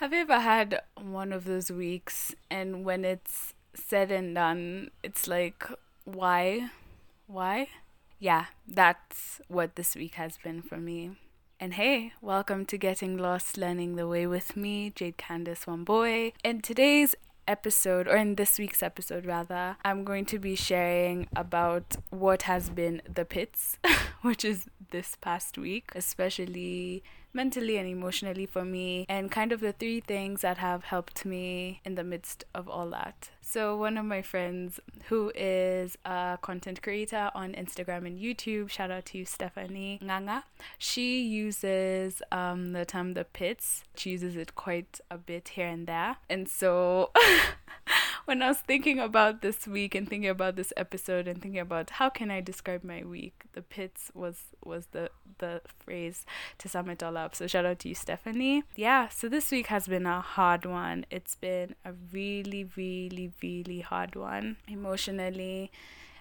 Have you ever had one of those weeks and when it's said and done, it's like, why? Why? Yeah, that's what this week has been for me. And hey, welcome to Getting Lost Learning the Way with me, Jade Candice Wambui. In today's episode, or in this week's episode rather, I'm going to be sharing about what has been the pits, which is this past week, especially mentally and emotionally for me, and kind of the three things that have helped me in the midst of all that. So, one of my friends who is a content creator on Instagram and YouTube, shout out to Stephanie Nganga, she uses um, the term the pits. She uses it quite a bit here and there. And so, when I was thinking about this week and thinking about this episode and thinking about how can I describe my week, the pits was was the the phrase to sum it all up. So shout out to you, Stephanie. Yeah, so this week has been a hard one. It's been a really, really, really hard one emotionally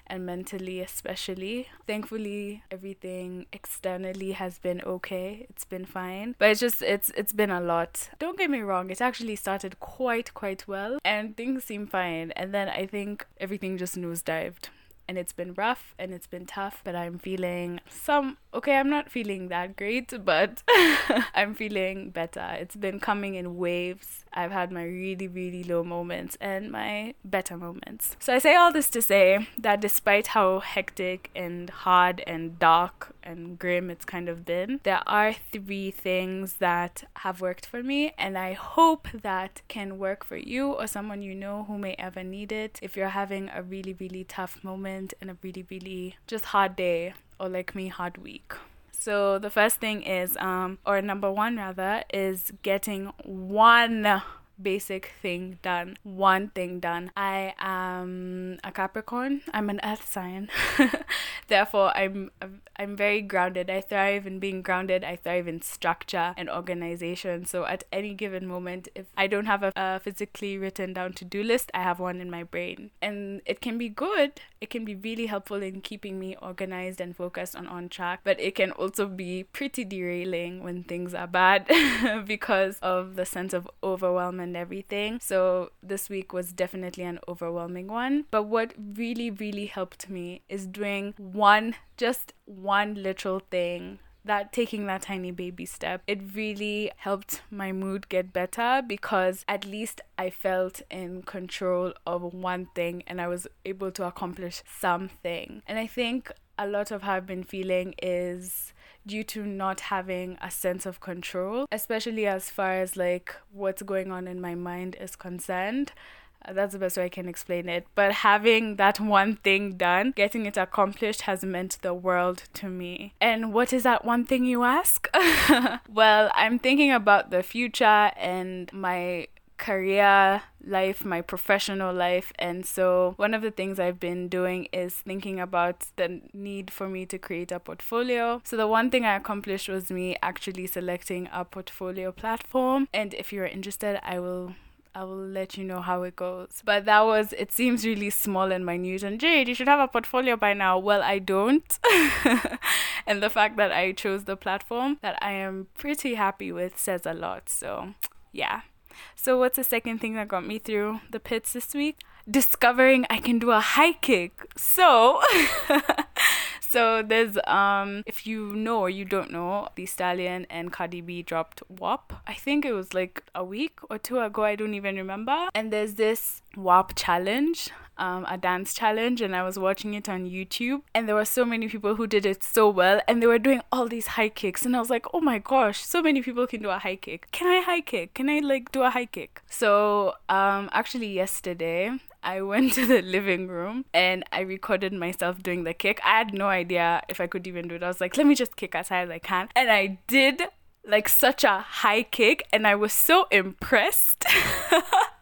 and mentally especially. Thankfully, everything externally has been okay. It's been fine. But it's just it's it's been a lot. Don't get me wrong, it actually started quite quite well and things seem fine. And then I think everything just nosedived and it's been rough and it's been tough, but I'm feeling some okay, I'm not feeling that great, but I'm feeling better. It's been coming in waves. I've had my really, really low moments and my better moments. So I say all this to say that despite how hectic and hard and dark and grim it's kind of been, there are three things that have worked for me, and I hope that can work for you or someone you know who may ever need it if you're having a really, really tough moment and a really, really just hard day or like me hard week. So the first thing is um or number 1 rather is getting one basic thing done, one thing done. I am a Capricorn. I'm an earth sign. Therefore, I'm I'm very grounded. I thrive in being grounded. I thrive in structure and organization. So at any given moment, if I don't have a, a physically written down to-do list, I have one in my brain. And it can be good. It can be really helpful in keeping me organized and focused on on track, but it can also be pretty derailing when things are bad because of the sense of overwhelm and everything. So this week was definitely an overwhelming one. But what really, really helped me is doing one, just one little thing that taking that tiny baby step, it really helped my mood get better because at least I felt in control of one thing and I was able to accomplish something. And I think a lot of how I've been feeling is due to not having a sense of control, especially as far as like what's going on in my mind is concerned. Uh, that's the best way I can explain it. But having that one thing done, getting it accomplished, has meant the world to me. And what is that one thing you ask? well, I'm thinking about the future and my career life, my professional life. And so, one of the things I've been doing is thinking about the need for me to create a portfolio. So, the one thing I accomplished was me actually selecting a portfolio platform. And if you're interested, I will I will let you know how it goes. But that was, it seems really small and minute. And Jade, you should have a portfolio by now. Well, I don't. and the fact that I chose the platform that I am pretty happy with says a lot. So, yeah. So, what's the second thing that got me through the pits this week? Discovering I can do a high kick. So, so there's um if you know or you don't know, the Stallion and Cardi B dropped WAP. I think it was like a week or two ago. I don't even remember. And there's this WAP challenge um, a dance challenge and I was watching it on YouTube and there were so many people who did it so well and they were doing all these high kicks and I was like, oh my gosh, so many people can do a high kick. Can I high kick? Can I like do a high kick? So um, actually yesterday I went to the living room and I recorded myself doing the kick. I had no idea if I could even do it. I was like, let me just kick as high as I can. And I did like such a high kick and I was so impressed.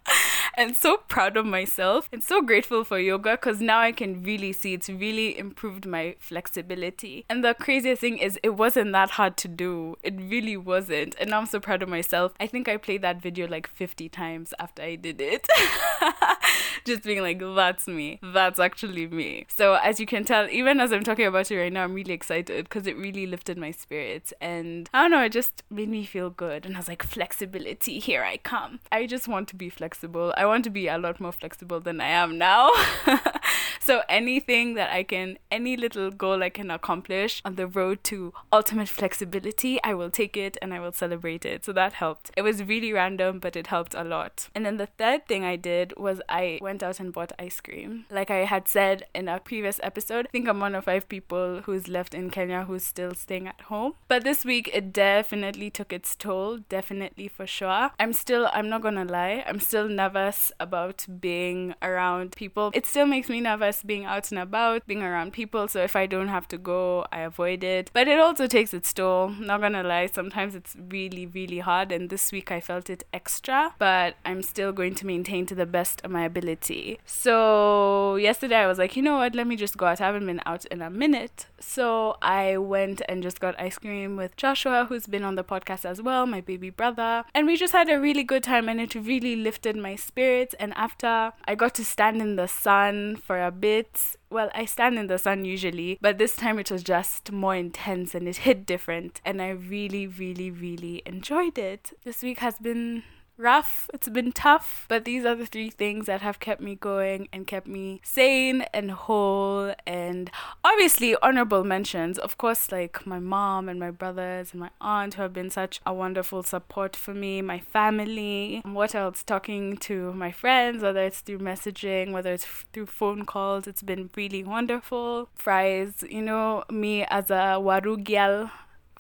and so proud of myself and so grateful for yoga because now I can really see it's really improved my flexibility. And the craziest thing is, it wasn't that hard to do. It really wasn't. And I'm so proud of myself. I think I played that video like 50 times after I did it. Just being like, that's me. That's actually me. So, as you can tell, even as I'm talking about it right now, I'm really excited because it really lifted my spirits. And I don't know, it just made me feel good. And I was like, flexibility, here I come. I just want to be flexible. Want to be a lot more flexible than I am now. so, anything that I can, any little goal I can accomplish on the road to ultimate flexibility, I will take it and I will celebrate it. So, that helped. It was really random, but it helped a lot. And then the third thing I did was I went out and bought ice cream. Like I had said in a previous episode, I think I'm one of five people who's left in Kenya who's still staying at home. But this week it definitely took its toll, definitely for sure. I'm still, I'm not gonna lie, I'm still nervous about being around people. It still makes me nervous being out and about, being around people. So if I don't have to go, I avoid it. But it also takes its toll. Not gonna lie, sometimes it's really, really hard. And this week I felt it extra, but I'm still going to maintain to the best of my ability. So yesterday I was like, you know what, let me just go out. I haven't been out in a minute. So I went and just got ice cream with Joshua, who's been on the podcast as well, my baby brother. And we just had a really good time and it really lifted my spirits. And after I got to stand in the sun for a bit, well, I stand in the sun usually, but this time it was just more intense and it hit different. And I really, really, really enjoyed it. This week has been rough, it's been tough, but these are the three things that have kept me going and kept me sane and whole. And obviously, honorable mentions, of course, like my mom and my brothers and my aunt who have been such a wonderful support for me, my family. What else? Talking to my friends, whether it's through messaging, whether it's through phone calls, it's been really wonderful. Fries, you know, me as a Warugial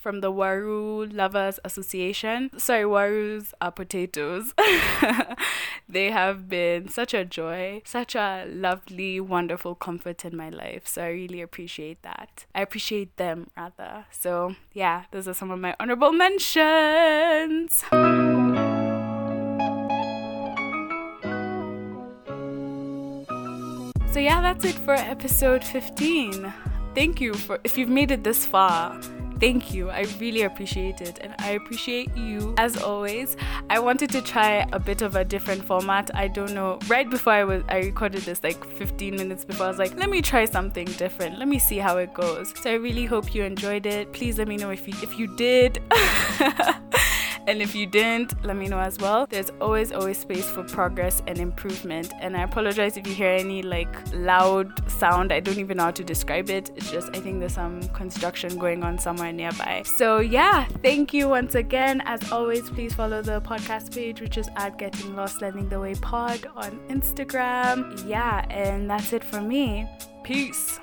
from the Waru Lovers Association. Sorry, Warus are potatoes. they have been such a joy, such a lovely, wonderful comfort in my life. So I really appreciate that. I appreciate them rather. So yeah, those are some of my honorable mentions. So yeah, that's it for episode 15. Thank you for if you've made it this far thank you. I really appreciate it. And I appreciate you as always. I wanted to try a bit of a different format. I don't know. Right before I was I recorded this like 15 minutes before I was like, let me try something different. Let me see how it goes. So I really hope you enjoyed it. Please let me know if you if you did. And if you didn't, let me know as well. There's always, always space for progress and improvement. And I apologize if you hear any like loud sound. I don't even know how to describe it. It's just, I think there's some construction going on somewhere nearby. So, yeah, thank you once again. As always, please follow the podcast page, which is at Getting Lost Learning the Way Pod on Instagram. Yeah, and that's it for me. Peace.